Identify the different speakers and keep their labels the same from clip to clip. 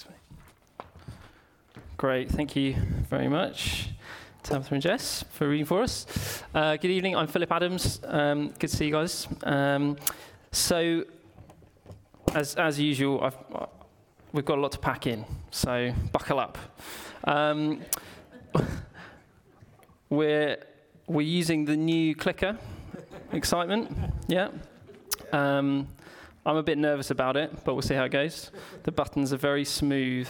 Speaker 1: Thanks, mate. Great, thank you very much, Tabitha and Jess, for reading for us. Uh, good evening, I'm Philip Adams. Um, good to see you guys. Um, so, as, as usual, I've, we've got a lot to pack in, so buckle up. Um, we're, we're using the new clicker. Excitement? Yeah. Um, I'm a bit nervous about it, but we'll see how it goes. The buttons are very smooth.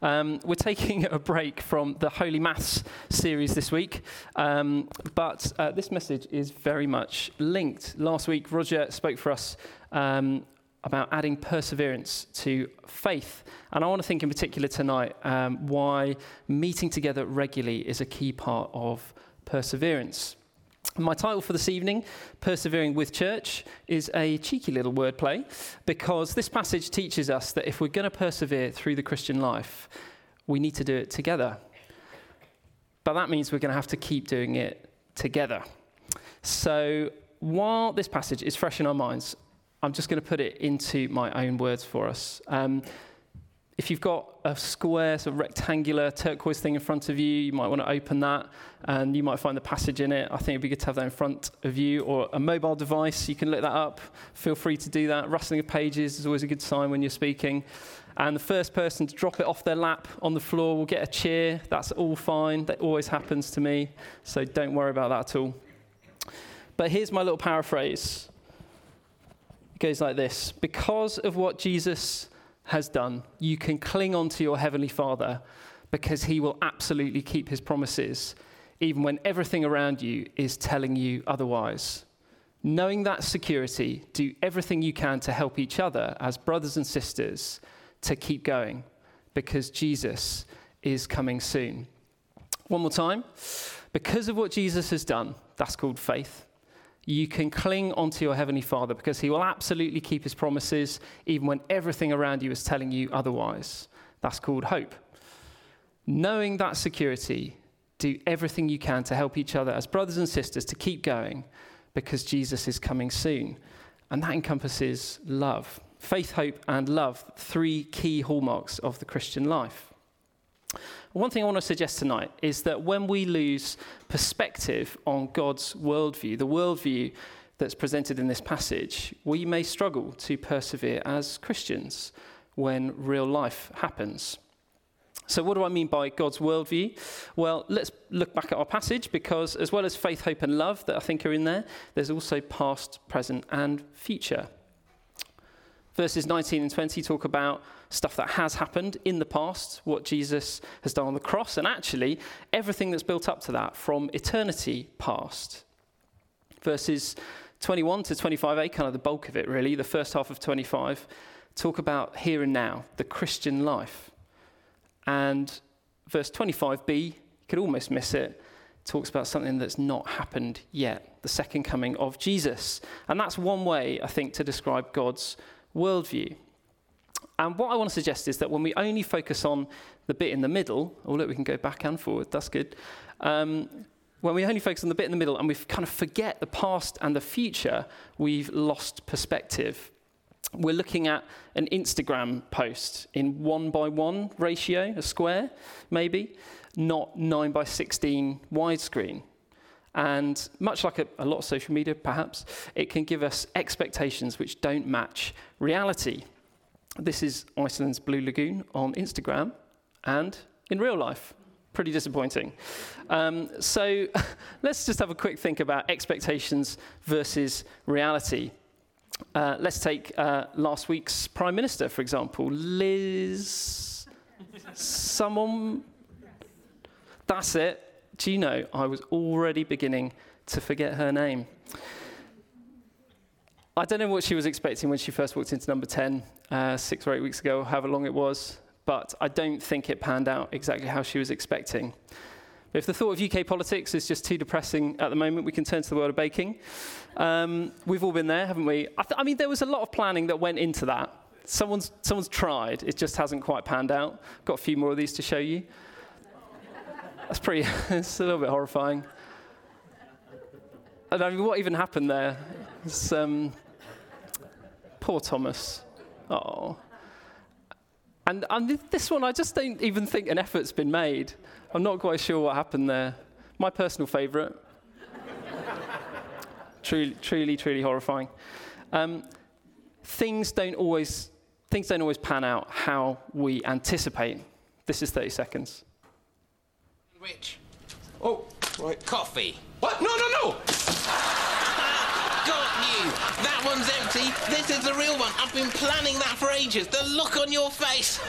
Speaker 1: Um, we're taking a break from the Holy Mass series this week, um, but uh, this message is very much linked. Last week, Roger spoke for us um, about adding perseverance to faith. And I want to think in particular tonight um, why meeting together regularly is a key part of perseverance. My title for this evening, Persevering with Church, is a cheeky little wordplay because this passage teaches us that if we're going to persevere through the Christian life, we need to do it together. But that means we're going to have to keep doing it together. So while this passage is fresh in our minds, I'm just going to put it into my own words for us. Um, if you've got a square, sort of rectangular turquoise thing in front of you, you might want to open that and you might find the passage in it. I think it'd be good to have that in front of you or a mobile device. You can look that up. Feel free to do that. Rustling of pages is always a good sign when you're speaking. And the first person to drop it off their lap on the floor will get a cheer. That's all fine. That always happens to me. So don't worry about that at all. But here's my little paraphrase it goes like this Because of what Jesus has done, you can cling on to your Heavenly Father because He will absolutely keep His promises, even when everything around you is telling you otherwise. Knowing that security, do everything you can to help each other as brothers and sisters to keep going because Jesus is coming soon. One more time. Because of what Jesus has done, that's called faith you can cling onto your Heavenly Father because He will absolutely keep His promises even when everything around you is telling you otherwise. That's called hope. Knowing that security, do everything you can to help each other as brothers and sisters to keep going because Jesus is coming soon. And that encompasses love. Faith, hope, and love, three key hallmarks of the Christian life. One thing I want to suggest tonight is that when we lose perspective on God's worldview, the worldview that's presented in this passage, we may struggle to persevere as Christians when real life happens. So, what do I mean by God's worldview? Well, let's look back at our passage because, as well as faith, hope, and love that I think are in there, there's also past, present, and future. Verses 19 and 20 talk about stuff that has happened in the past, what Jesus has done on the cross, and actually everything that's built up to that from eternity past. Verses 21 to 25a, kind of the bulk of it really, the first half of 25, talk about here and now, the Christian life. And verse 25b, you could almost miss it, talks about something that's not happened yet, the second coming of Jesus. And that's one way, I think, to describe God's worldview. And what I want to suggest is that when we only focus on the bit in the middle, oh, look, we can go back and forward, that's good. Um, when we only focus on the bit in the middle and we kind of forget the past and the future, we've lost perspective. We're looking at an Instagram post in one by one ratio, a square, maybe, not nine by 16 widescreen. And much like a, a, lot of social media, perhaps, it can give us expectations which don't match reality. This is Iceland's Blue Lagoon on Instagram and in real life. Pretty disappointing. Um, so let's just have a quick think about expectations versus reality. Uh, let's take uh, last week's Prime Minister, for example, Liz. Someone. That's it do you know, I was already beginning to forget her name. I don't know what she was expecting when she first walked into number 10 uh, six or eight weeks ago, however long it was, but I don't think it panned out exactly how she was expecting. But if the thought of UK politics is just too depressing at the moment, we can turn to the world of baking. Um, we've all been there, haven't we? I, th- I mean, there was a lot of planning that went into that. Someone's, someone's tried, it just hasn't quite panned out. Got a few more of these to show you. That's pretty, it's a little bit horrifying. And I mean, what even happened there? Um, poor Thomas. Oh. And, and this one, I just don't even think an effort's been made. I'm not quite sure what happened there. My personal favourite. truly, truly, truly horrifying. Um, things don't always things don't always pan out how we anticipate. This is 30 seconds.
Speaker 2: Rich.
Speaker 3: Oh, right.
Speaker 2: Coffee.
Speaker 3: What? No, no, no!
Speaker 2: Got you. That one's empty. This is the real one. I've been planning that for ages. The look on your face.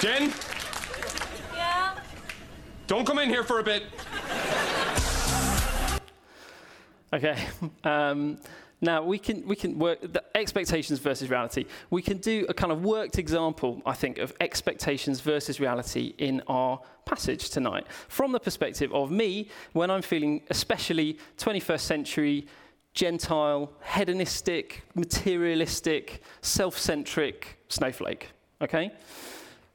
Speaker 3: Jen,
Speaker 4: Yeah?
Speaker 3: don't come in here for a bit.
Speaker 1: Okay. Um, now we can we can work the expectations versus reality. We can do a kind of worked example, I think, of expectations versus reality in our passage tonight, from the perspective of me when I'm feeling especially 21st century Gentile, hedonistic, materialistic, self-centric snowflake. Okay.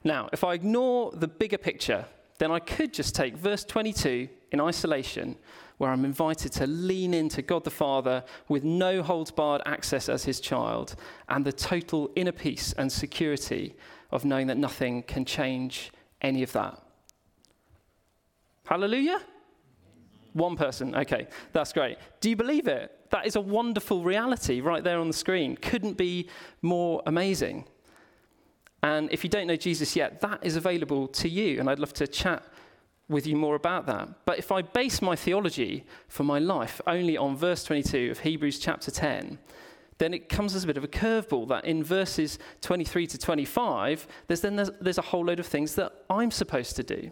Speaker 1: Now, if I ignore the bigger picture, then I could just take verse 22 in isolation, where I'm invited to lean into God the Father with no holds barred access as his child, and the total inner peace and security of knowing that nothing can change any of that. Hallelujah? One person, okay, that's great. Do you believe it? That is a wonderful reality right there on the screen. Couldn't be more amazing. And if you don't know Jesus yet, that is available to you. And I'd love to chat with you more about that. But if I base my theology for my life only on verse 22 of Hebrews chapter 10, then it comes as a bit of a curveball that in verses 23 to 25, there's then there's, there's a whole load of things that I'm supposed to do.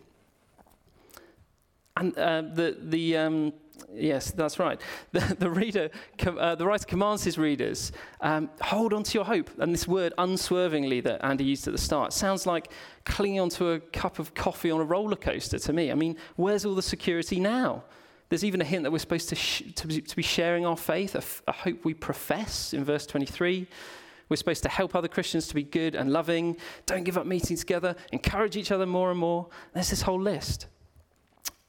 Speaker 1: And uh, the, the, um, yes, that's right. The, the reader, uh, the writer commands his readers, um, hold on to your hope. And this word unswervingly that Andy used at the start sounds like clinging onto a cup of coffee on a roller coaster to me. I mean, where's all the security now? There's even a hint that we're supposed to, sh- to, be, to be sharing our faith, a, f- a hope we profess in verse 23. We're supposed to help other Christians to be good and loving, don't give up meeting together, encourage each other more and more. There's this whole list.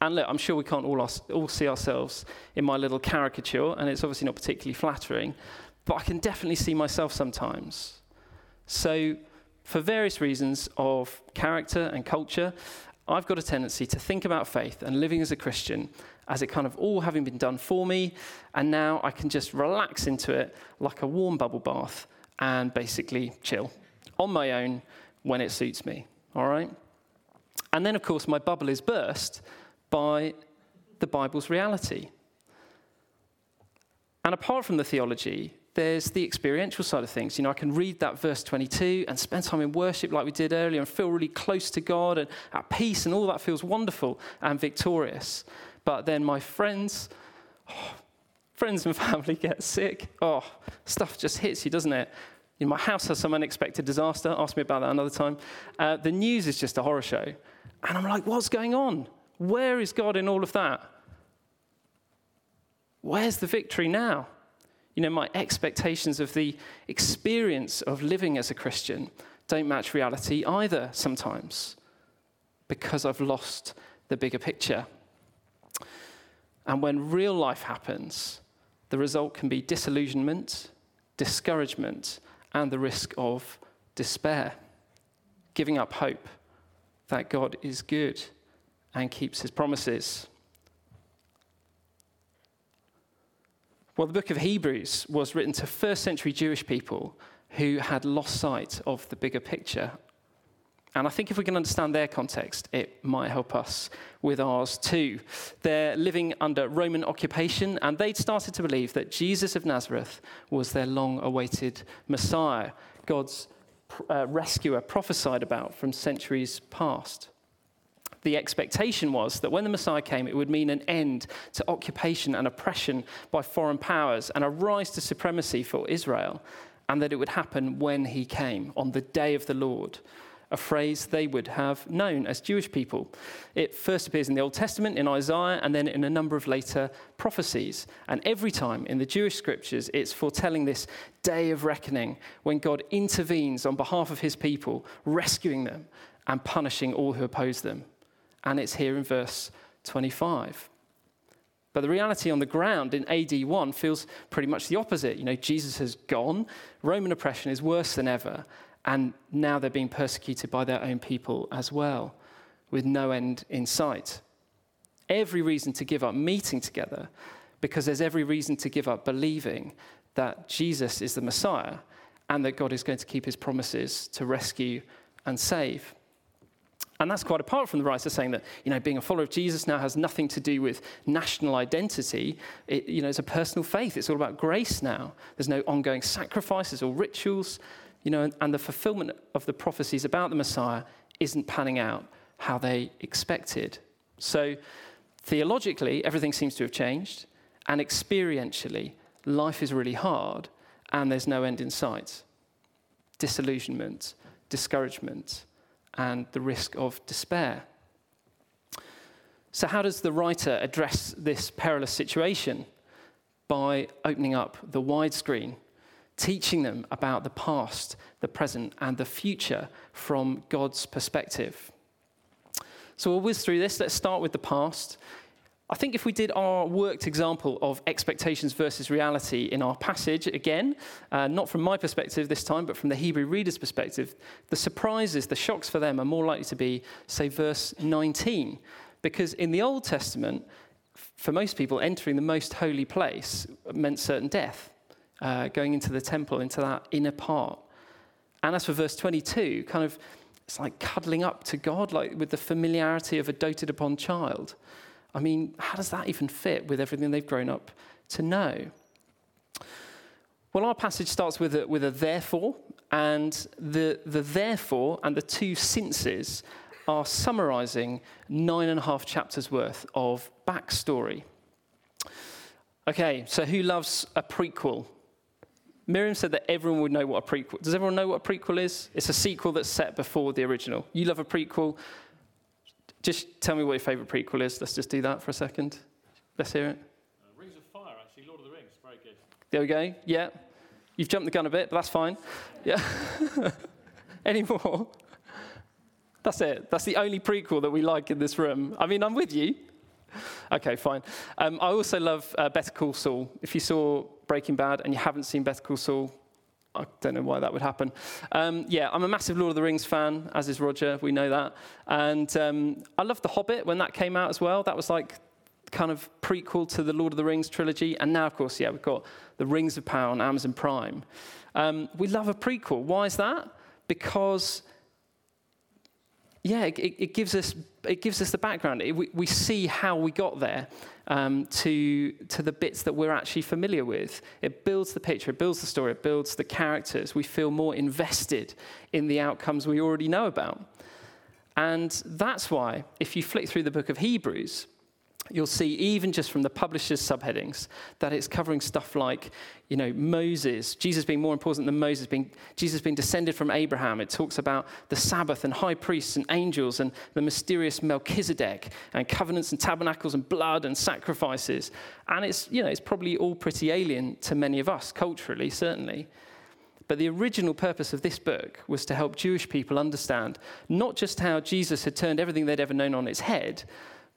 Speaker 1: And look, I'm sure we can't all, all see ourselves in my little caricature, and it's obviously not particularly flattering, but I can definitely see myself sometimes. So, for various reasons of character and culture, I've got a tendency to think about faith and living as a Christian as it kind of all having been done for me, and now I can just relax into it like a warm bubble bath and basically chill on my own when it suits me. All right? And then, of course, my bubble is burst by the Bible's reality. And apart from the theology, there's the experiential side of things. You know, I can read that verse 22 and spend time in worship like we did earlier and feel really close to God and at peace, and all that feels wonderful and victorious. But then my friends, oh, friends and family get sick. Oh, stuff just hits you, doesn't it? My house has some unexpected disaster. Ask me about that another time. Uh, the news is just a horror show. And I'm like, what's going on? Where is God in all of that? Where's the victory now? You know, my expectations of the experience of living as a Christian don't match reality either sometimes because I've lost the bigger picture. And when real life happens, the result can be disillusionment, discouragement, and the risk of despair, giving up hope that God is good and keeps his promises. Well, the book of Hebrews was written to first century Jewish people who had lost sight of the bigger picture. And I think if we can understand their context, it might help us with ours too. They're living under Roman occupation, and they'd started to believe that Jesus of Nazareth was their long awaited Messiah, God's uh, rescuer prophesied about from centuries past the expectation was that when the Messiah came, it would mean an end to occupation and oppression by foreign powers and a rise to supremacy for Israel, and that it would happen when he came, on the day of the Lord a phrase they would have known as Jewish people. It first appears in the Old Testament, in Isaiah, and then in a number of later prophecies. And every time in the Jewish scriptures, it's foretelling this day of reckoning when God intervenes on behalf of his people, rescuing them and punishing all who oppose them. And it's here in verse 25. But the reality on the ground in AD 1 feels pretty much the opposite. You know, Jesus has gone, Roman oppression is worse than ever, and now they're being persecuted by their own people as well, with no end in sight. Every reason to give up meeting together, because there's every reason to give up believing that Jesus is the Messiah and that God is going to keep his promises to rescue and save. And that's quite apart from the writer saying that, you know, being a follower of Jesus now has nothing to do with national identity. It, you know, it's a personal faith. It's all about grace now. There's no ongoing sacrifices or rituals, you know, and, and the fulfillment of the prophecies about the Messiah isn't panning out how they expected. So, theologically, everything seems to have changed, and experientially, life is really hard, and there's no end in sight. Disillusionment, discouragement, and the risk of despair. So, how does the writer address this perilous situation? By opening up the widescreen, teaching them about the past, the present, and the future from God's perspective. So, we'll whiz through this. Let's start with the past. I think if we did our worked example of expectations versus reality in our passage, again, uh, not from my perspective this time, but from the Hebrew reader's perspective, the surprises, the shocks for them are more likely to be, say, verse 19. Because in the Old Testament, for most people, entering the most holy place meant certain death, uh, going into the temple, into that inner part. And as for verse 22, kind of, it's like cuddling up to God, like with the familiarity of a doted upon child. I mean, how does that even fit with everything they've grown up to know? Well, our passage starts with a, with a therefore, and the, the therefore and the two sinces are summarizing nine and a half chapters worth of backstory. Okay, so who loves a prequel? Miriam said that everyone would know what a prequel. Does everyone know what a prequel is? It's a sequel that's set before the original. You love a prequel. Just tell me what your favourite prequel is. Let's just do that for a second. Let's hear it.
Speaker 5: Uh, Rings of Fire, actually, Lord of the Rings, very good.
Speaker 1: There we go. Yeah. You've jumped the gun a bit, but that's fine. Yeah. Any more? That's it. That's the only prequel that we like in this room. I mean, I'm with you. Okay, fine. Um, I also love uh, Better Call Saul. If you saw Breaking Bad and you haven't seen Better Call Saul, I don't know why that would happen. Um, yeah, I'm a massive Lord of the Rings fan, as is Roger. We know that. And um, I loved The Hobbit when that came out as well. That was like kind of prequel to the Lord of the Rings trilogy. And now, of course, yeah, we've got The Rings of Power on Amazon Prime. Um, we love a prequel. Why is that? Because yeah, it, it, gives us it gives us the background. It, we, we see how we got there um, to to the bits that we're actually familiar with. It builds the picture, it builds the story, it builds the characters. We feel more invested in the outcomes we already know about, and that's why if you flick through the book of Hebrews, you'll see, even just from the publisher's subheadings, that it's covering stuff like, you know, Moses, Jesus being more important than Moses, being, Jesus being descended from Abraham. It talks about the Sabbath and high priests and angels and the mysterious Melchizedek and covenants and tabernacles and blood and sacrifices. And it's, you know, it's probably all pretty alien to many of us, culturally, certainly. But the original purpose of this book was to help Jewish people understand not just how Jesus had turned everything they'd ever known on its head,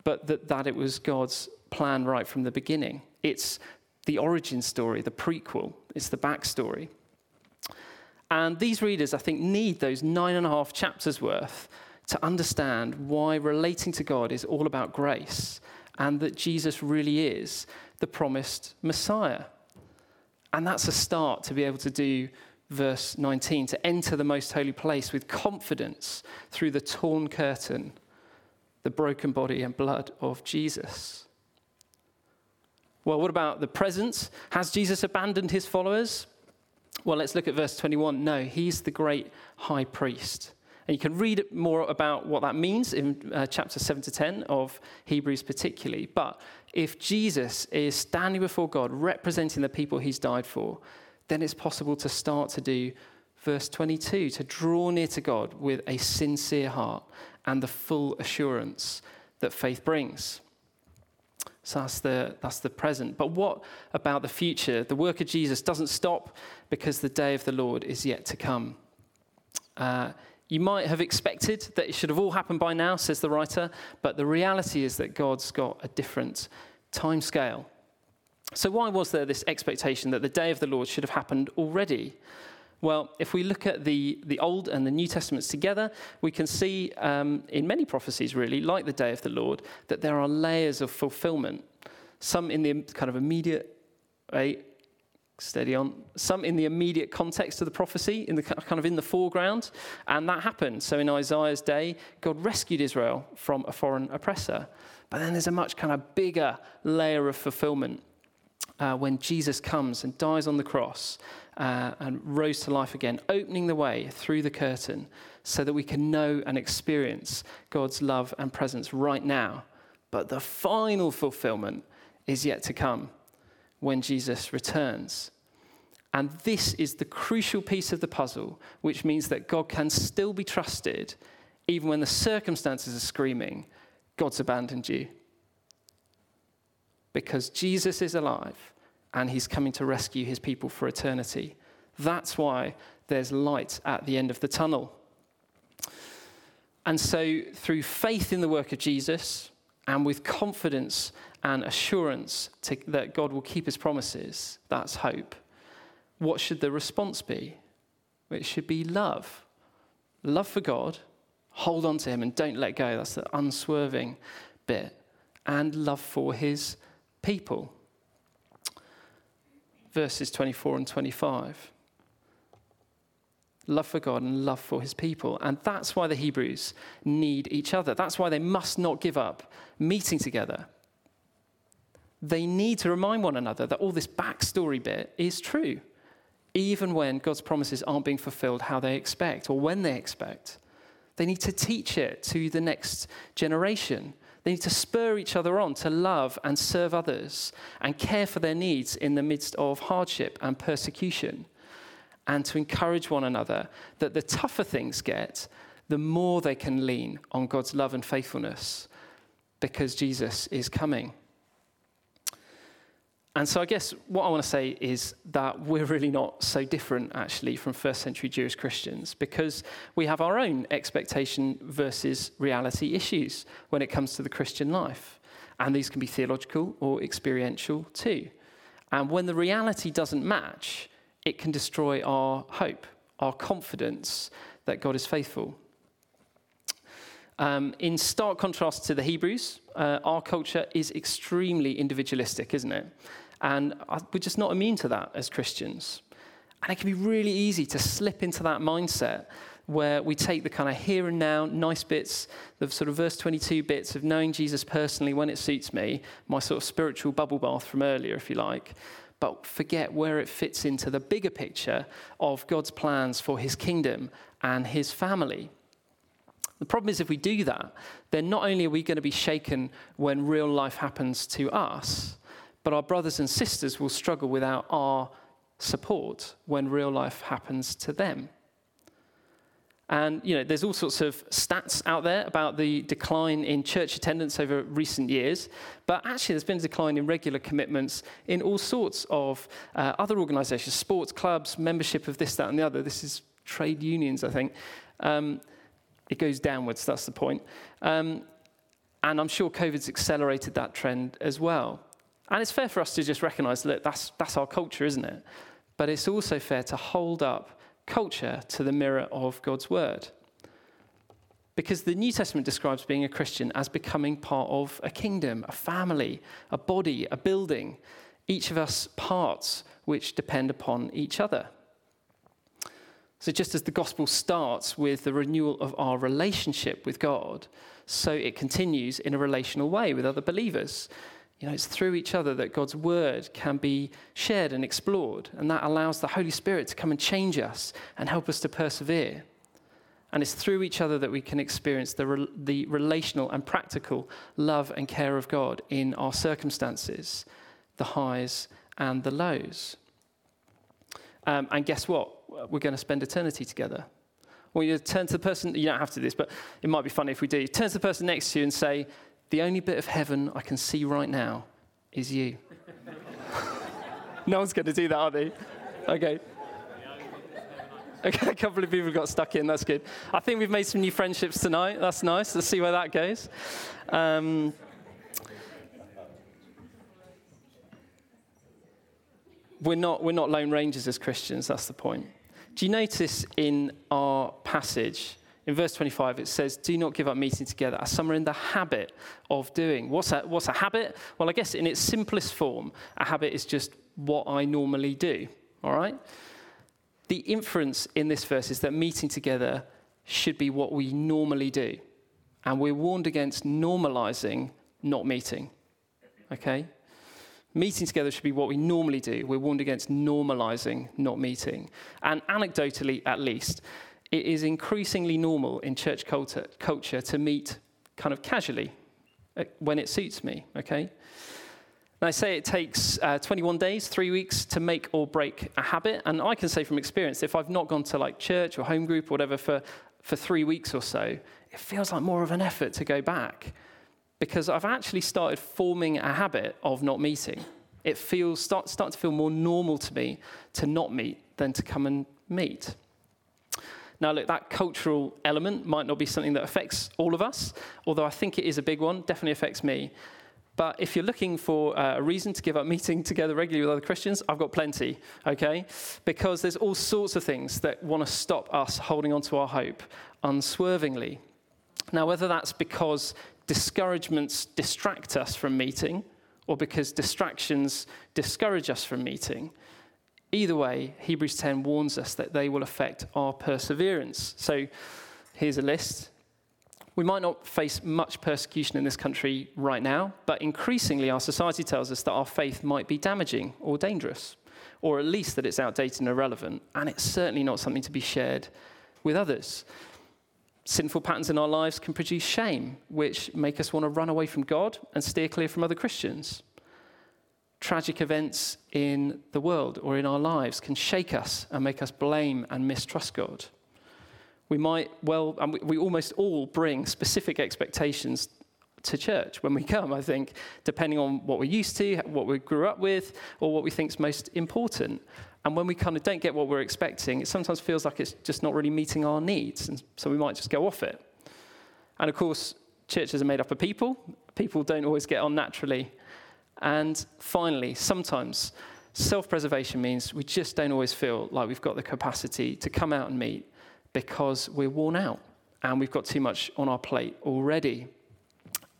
Speaker 1: but that, that it was God's plan right from the beginning. It's the origin story, the prequel, it's the backstory. And these readers, I think, need those nine and a half chapters worth to understand why relating to God is all about grace and that Jesus really is the promised Messiah. And that's a start to be able to do verse 19 to enter the most holy place with confidence through the torn curtain the broken body and blood of Jesus. Well, what about the presence? Has Jesus abandoned his followers? Well, let's look at verse 21. No, he's the great high priest. And you can read more about what that means in uh, chapter 7 to 10 of Hebrews, particularly. But if Jesus is standing before God, representing the people he's died for, then it's possible to start to do verse 22 to draw near to God with a sincere heart and the full assurance that faith brings. So that's the, that's the present. But what about the future? The work of Jesus doesn't stop because the day of the Lord is yet to come. Uh, You might have expected that it should have all happened by now, says the writer, but the reality is that God's got a different time scale. So, why was there this expectation that the day of the Lord should have happened already? Well, if we look at the, the Old and the New Testaments together, we can see um, in many prophecies, really, like the day of the Lord, that there are layers of fulfillment. Some in the kind of immediate, right, steady on, some in the immediate context of the prophecy, in the kind of in the foreground, and that happened. So in Isaiah's day, God rescued Israel from a foreign oppressor. But then there's a much kind of bigger layer of fulfillment uh, when Jesus comes and dies on the cross uh, and rose to life again, opening the way through the curtain so that we can know and experience God's love and presence right now. But the final fulfillment is yet to come when Jesus returns. And this is the crucial piece of the puzzle, which means that God can still be trusted even when the circumstances are screaming, God's abandoned you. Because Jesus is alive and he's coming to rescue his people for eternity. That's why there's light at the end of the tunnel. And so, through faith in the work of Jesus and with confidence and assurance to, that God will keep his promises, that's hope. What should the response be? It should be love. Love for God, hold on to him and don't let go. That's the unswerving bit. And love for his people verses 24 and 25. Love for God and love for his people. And that's why the Hebrews need each other. That's why they must not give up meeting together. They need to remind one another that all this backstory bit is true, even when God's promises aren't being fulfilled how they expect or when they expect. They need to teach it to the next generation they need to spur each other on to love and serve others and care for their needs in the midst of hardship and persecution. And to encourage one another that the tougher things get, the more they can lean on God's love and faithfulness because Jesus is coming. And so I guess what I want to say is that we're really not so different actually from first century Jewish Christians because we have our own expectation versus reality issues when it comes to the Christian life. And these can be theological or experiential too. And when the reality doesn't match, it can destroy our hope, our confidence that God is faithful. Um, in stark contrast to the Hebrews, uh, our culture is extremely individualistic, isn't it? And we're just not immune to that as Christians. And it can be really easy to slip into that mindset where we take the kind of here and now, nice bits, the sort of verse 22 bits of knowing Jesus personally when it suits me, my sort of spiritual bubble bath from earlier, if you like, but forget where it fits into the bigger picture of God's plans for his kingdom and his family. The problem is, if we do that, then not only are we going to be shaken when real life happens to us, but our brothers and sisters will struggle without our support when real life happens to them. And you know, there's all sorts of stats out there about the decline in church attendance over recent years. But actually, there's been a decline in regular commitments in all sorts of uh, other organisations, sports clubs, membership of this, that, and the other. This is trade unions, I think. Um, it goes downwards. That's the point. Um, and I'm sure COVID's accelerated that trend as well. And it's fair for us to just recognize that that's, that's our culture, isn't it? But it's also fair to hold up culture to the mirror of God's word. Because the New Testament describes being a Christian as becoming part of a kingdom, a family, a body, a building, each of us parts which depend upon each other. So, just as the gospel starts with the renewal of our relationship with God, so it continues in a relational way with other believers. You know, it's through each other that God's word can be shared and explored, and that allows the Holy Spirit to come and change us and help us to persevere. And it's through each other that we can experience the, re- the relational and practical love and care of God in our circumstances, the highs and the lows. Um, and guess what? We're going to spend eternity together. Well, you turn to the person, you don't have to do this, but it might be funny if we do. Turn to the person next to you and say, the only bit of heaven I can see right now is you. no one's going to do that, are they? Okay. Okay, a couple of people got stuck in. That's good. I think we've made some new friendships tonight. That's nice. Let's see where that goes. Um, we're not we're not lone rangers as Christians. That's the point. Do you notice in our passage? In verse 25, it says, Do not give up meeting together, as some are in the habit of doing. What's a, what's a habit? Well, I guess in its simplest form, a habit is just what I normally do. All right? The inference in this verse is that meeting together should be what we normally do. And we're warned against normalizing not meeting. Okay? Meeting together should be what we normally do. We're warned against normalizing not meeting. And anecdotally, at least, it is increasingly normal in church culture, culture to meet kind of casually uh, when it suits me, okay? And I say it takes uh, 21 days, three weeks to make or break a habit. And I can say from experience, if I've not gone to like church or home group or whatever for, for three weeks or so, it feels like more of an effort to go back because I've actually started forming a habit of not meeting. It feels start, start to feel more normal to me to not meet than to come and meet. Now, look, that cultural element might not be something that affects all of us, although I think it is a big one, definitely affects me. But if you're looking for uh, a reason to give up meeting together regularly with other Christians, I've got plenty, okay? Because there's all sorts of things that want to stop us holding on to our hope unswervingly. Now, whether that's because discouragements distract us from meeting or because distractions discourage us from meeting, Either way, Hebrews 10 warns us that they will affect our perseverance. So here's a list. We might not face much persecution in this country right now, but increasingly our society tells us that our faith might be damaging or dangerous, or at least that it's outdated and irrelevant, and it's certainly not something to be shared with others. Sinful patterns in our lives can produce shame, which make us want to run away from God and steer clear from other Christians tragic events in the world or in our lives can shake us and make us blame and mistrust God. We might well, and we almost all bring specific expectations to church when we come, I think, depending on what we're used to, what we grew up with, or what we think is most important. And when we kind of don't get what we're expecting, it sometimes feels like it's just not really meeting our needs. And so we might just go off it. And of course, churches are made up of people. People don't always get on naturally and finally, sometimes self preservation means we just don't always feel like we've got the capacity to come out and meet because we're worn out and we've got too much on our plate already.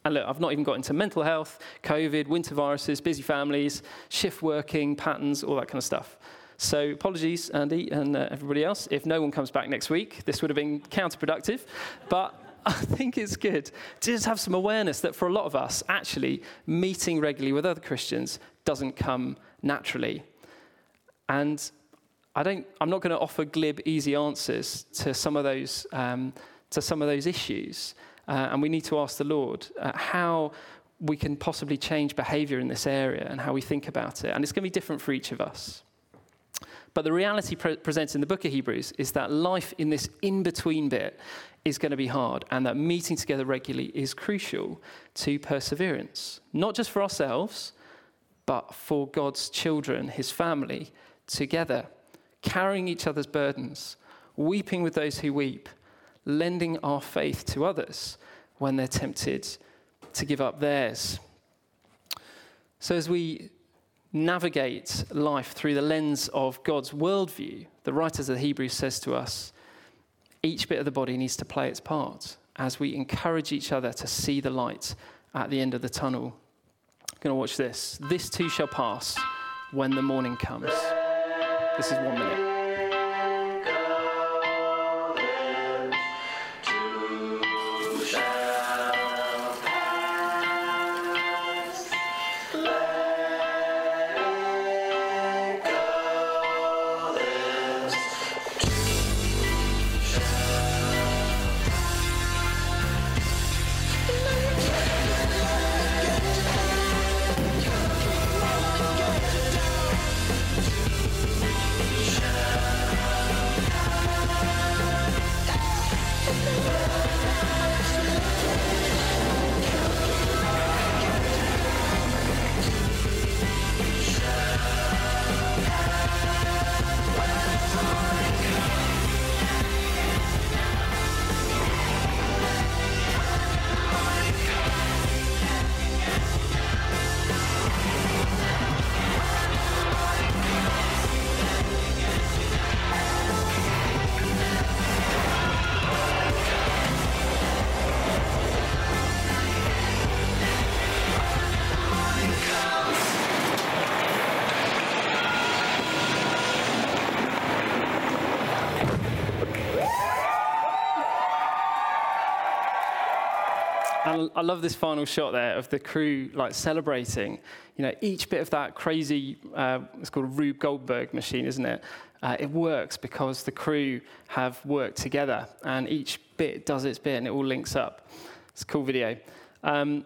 Speaker 1: And look, I've not even got into mental health, COVID, winter viruses, busy families, shift working patterns, all that kind of stuff. So, apologies, Andy and uh, everybody else. If no one comes back next week, this would have been counterproductive. But I think it's good to just have some awareness that for a lot of us, actually, meeting regularly with other Christians doesn't come naturally. And I don't, I'm not going to offer glib, easy answers to some of those, um, to some of those issues. Uh, and we need to ask the Lord uh, how we can possibly change behavior in this area and how we think about it. And it's going to be different for each of us. But the reality pre- presented in the book of Hebrews is that life in this in between bit is going to be hard, and that meeting together regularly is crucial to perseverance, not just for ourselves, but for God's children, his family, together, carrying each other's burdens, weeping with those who weep, lending our faith to others when they're tempted to give up theirs. So, as we navigate life through the lens of God's worldview, the writers of the Hebrews says to us, each bit of the body needs to play its part as we encourage each other to see the light at the end of the tunnel. I'm going to watch this. This too shall pass when the morning comes. This is one minute. I love this final shot there of the crew like celebrating. You know, each bit of that crazy, uh, it's called a Rube Goldberg machine, isn't it? Uh, it works because the crew have worked together and each bit does its bit and it all links up. It's a cool video. Um,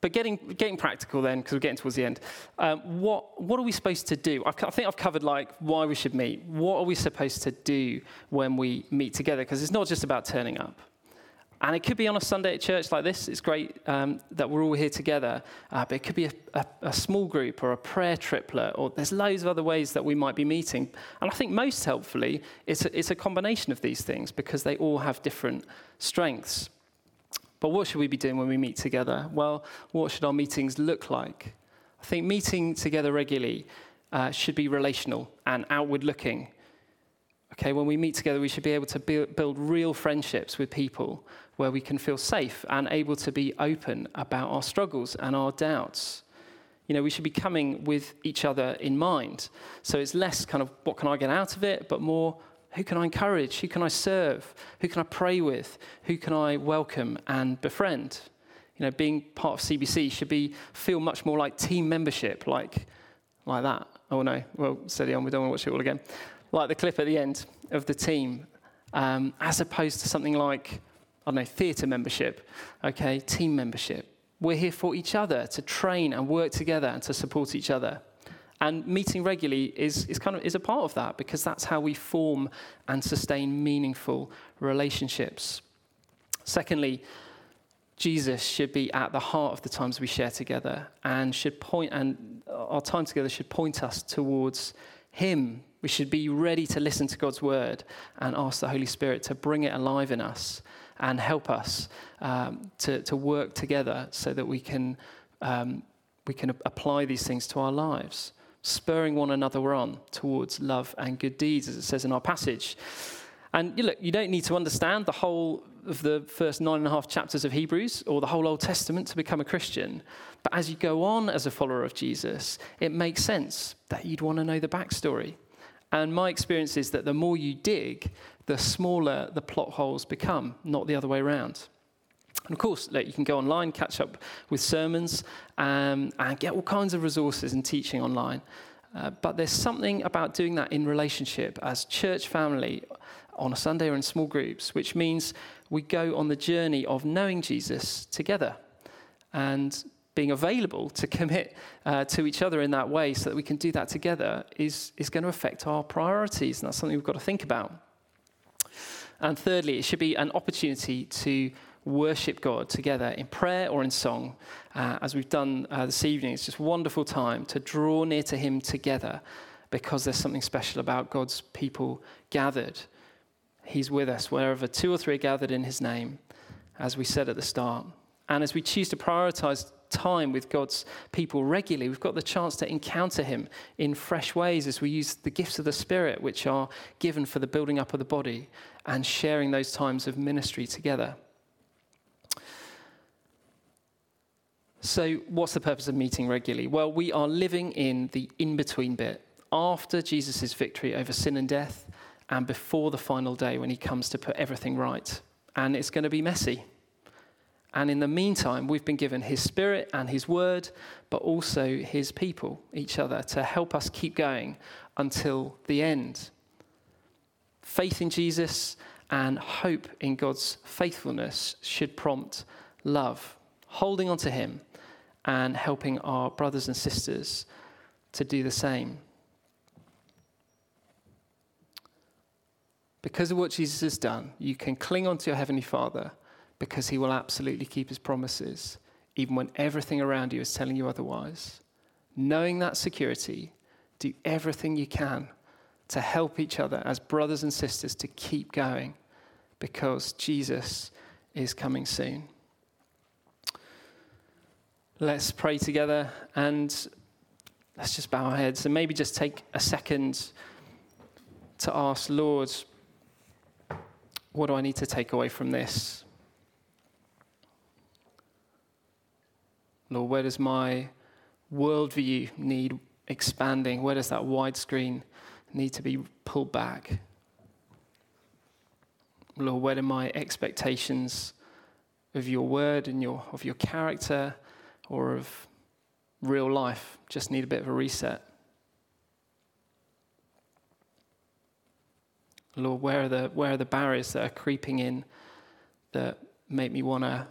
Speaker 1: but getting, getting practical then, because we're getting towards the end, um, what, what are we supposed to do? I've, I think I've covered like why we should meet. What are we supposed to do when we meet together? Because it's not just about turning up. And it could be on a Sunday at church like this. It's great um, that we're all here together. Uh, but it could be a, a, a, small group or a prayer triplet, or there's loads of other ways that we might be meeting. And I think most helpfully, it's a, it's a combination of these things because they all have different strengths. But what should we be doing when we meet together? Well, what should our meetings look like? I think meeting together regularly uh, should be relational and outward looking. Okay, when we meet together, we should be able to build, build real friendships with people where we can feel safe and able to be open about our struggles and our doubts. You know, we should be coming with each other in mind. So it's less kind of what can I get out of it, but more who can I encourage? Who can I serve? Who can I pray with? Who can I welcome and befriend? You know, being part of CBC should be feel much more like team membership, like, like that. Oh no, well, steady on, we don't want to watch it all again. Like the clip at the end of the team, um, as opposed to something like I don't know, theatre membership, okay, team membership. We're here for each other to train and work together and to support each other. And meeting regularly is, is kind of is a part of that because that's how we form and sustain meaningful relationships. Secondly, Jesus should be at the heart of the times we share together and should point and our time together should point us towards him. We should be ready to listen to God's word and ask the Holy Spirit to bring it alive in us and help us um, to, to work together so that we can, um, we can apply these things to our lives, spurring one another on towards love and good deeds, as it says in our passage. And you look, you don't need to understand the whole of the first nine and a half chapters of Hebrews or the whole Old Testament to become a Christian. But as you go on as a follower of Jesus, it makes sense that you'd want to know the backstory. And my experience is that the more you dig, the smaller the plot holes become, not the other way around. And of course, look, you can go online, catch up with sermons, um, and get all kinds of resources and teaching online. Uh, but there's something about doing that in relationship as church family on a Sunday or in small groups, which means we go on the journey of knowing Jesus together and being available to commit uh, to each other in that way so that we can do that together is, is going to affect our priorities. And that's something we've got to think about. And thirdly, it should be an opportunity to worship God together in prayer or in song, uh, as we've done uh, this evening. It's just a wonderful time to draw near to Him together because there's something special about God's people gathered. He's with us wherever two or three are gathered in His name, as we said at the start. And as we choose to prioritize time with God's people regularly, we've got the chance to encounter Him in fresh ways as we use the gifts of the Spirit, which are given for the building up of the body, and sharing those times of ministry together. So, what's the purpose of meeting regularly? Well, we are living in the in between bit after Jesus' victory over sin and death, and before the final day when He comes to put everything right. And it's going to be messy. And in the meantime, we've been given His Spirit and His Word, but also His people, each other, to help us keep going until the end. Faith in Jesus and hope in God's faithfulness should prompt love, holding on to Him and helping our brothers and sisters to do the same. Because of what Jesus has done, you can cling on to your Heavenly Father because he will absolutely keep his promises, even when everything around you is telling you otherwise. Knowing that security, do everything you can to help each other as brothers and sisters to keep going because Jesus is coming soon. Let's pray together and let's just bow our heads and maybe just take a second to ask, Lord, what do I need to take away from this? Lord, where does my worldview need expanding? Where does that widescreen need to be pulled back? Lord, where do my expectations of your word and your, of your character or of real life just need a bit of a reset. Lord, where are the, where are the barriers that are creeping in that make me want to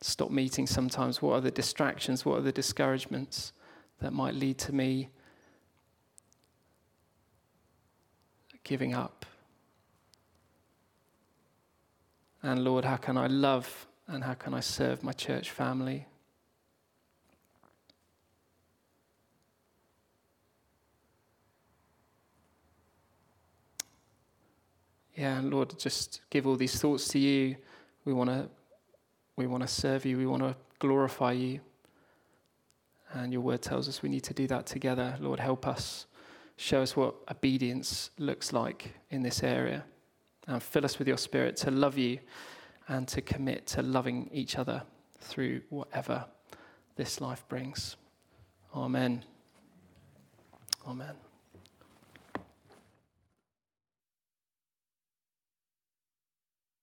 Speaker 1: stop meeting sometimes? What are the distractions? What are the discouragements that might lead to me giving up? And Lord, how can I love and how can I serve my church family? Yeah, Lord, just give all these thoughts to you. We want to we want to serve you. We want to glorify you. And your word tells us we need to do that together. Lord, help us. Show us what obedience looks like in this area. And fill us with your spirit to love you and to commit to loving each other through whatever this life brings. Amen. Amen.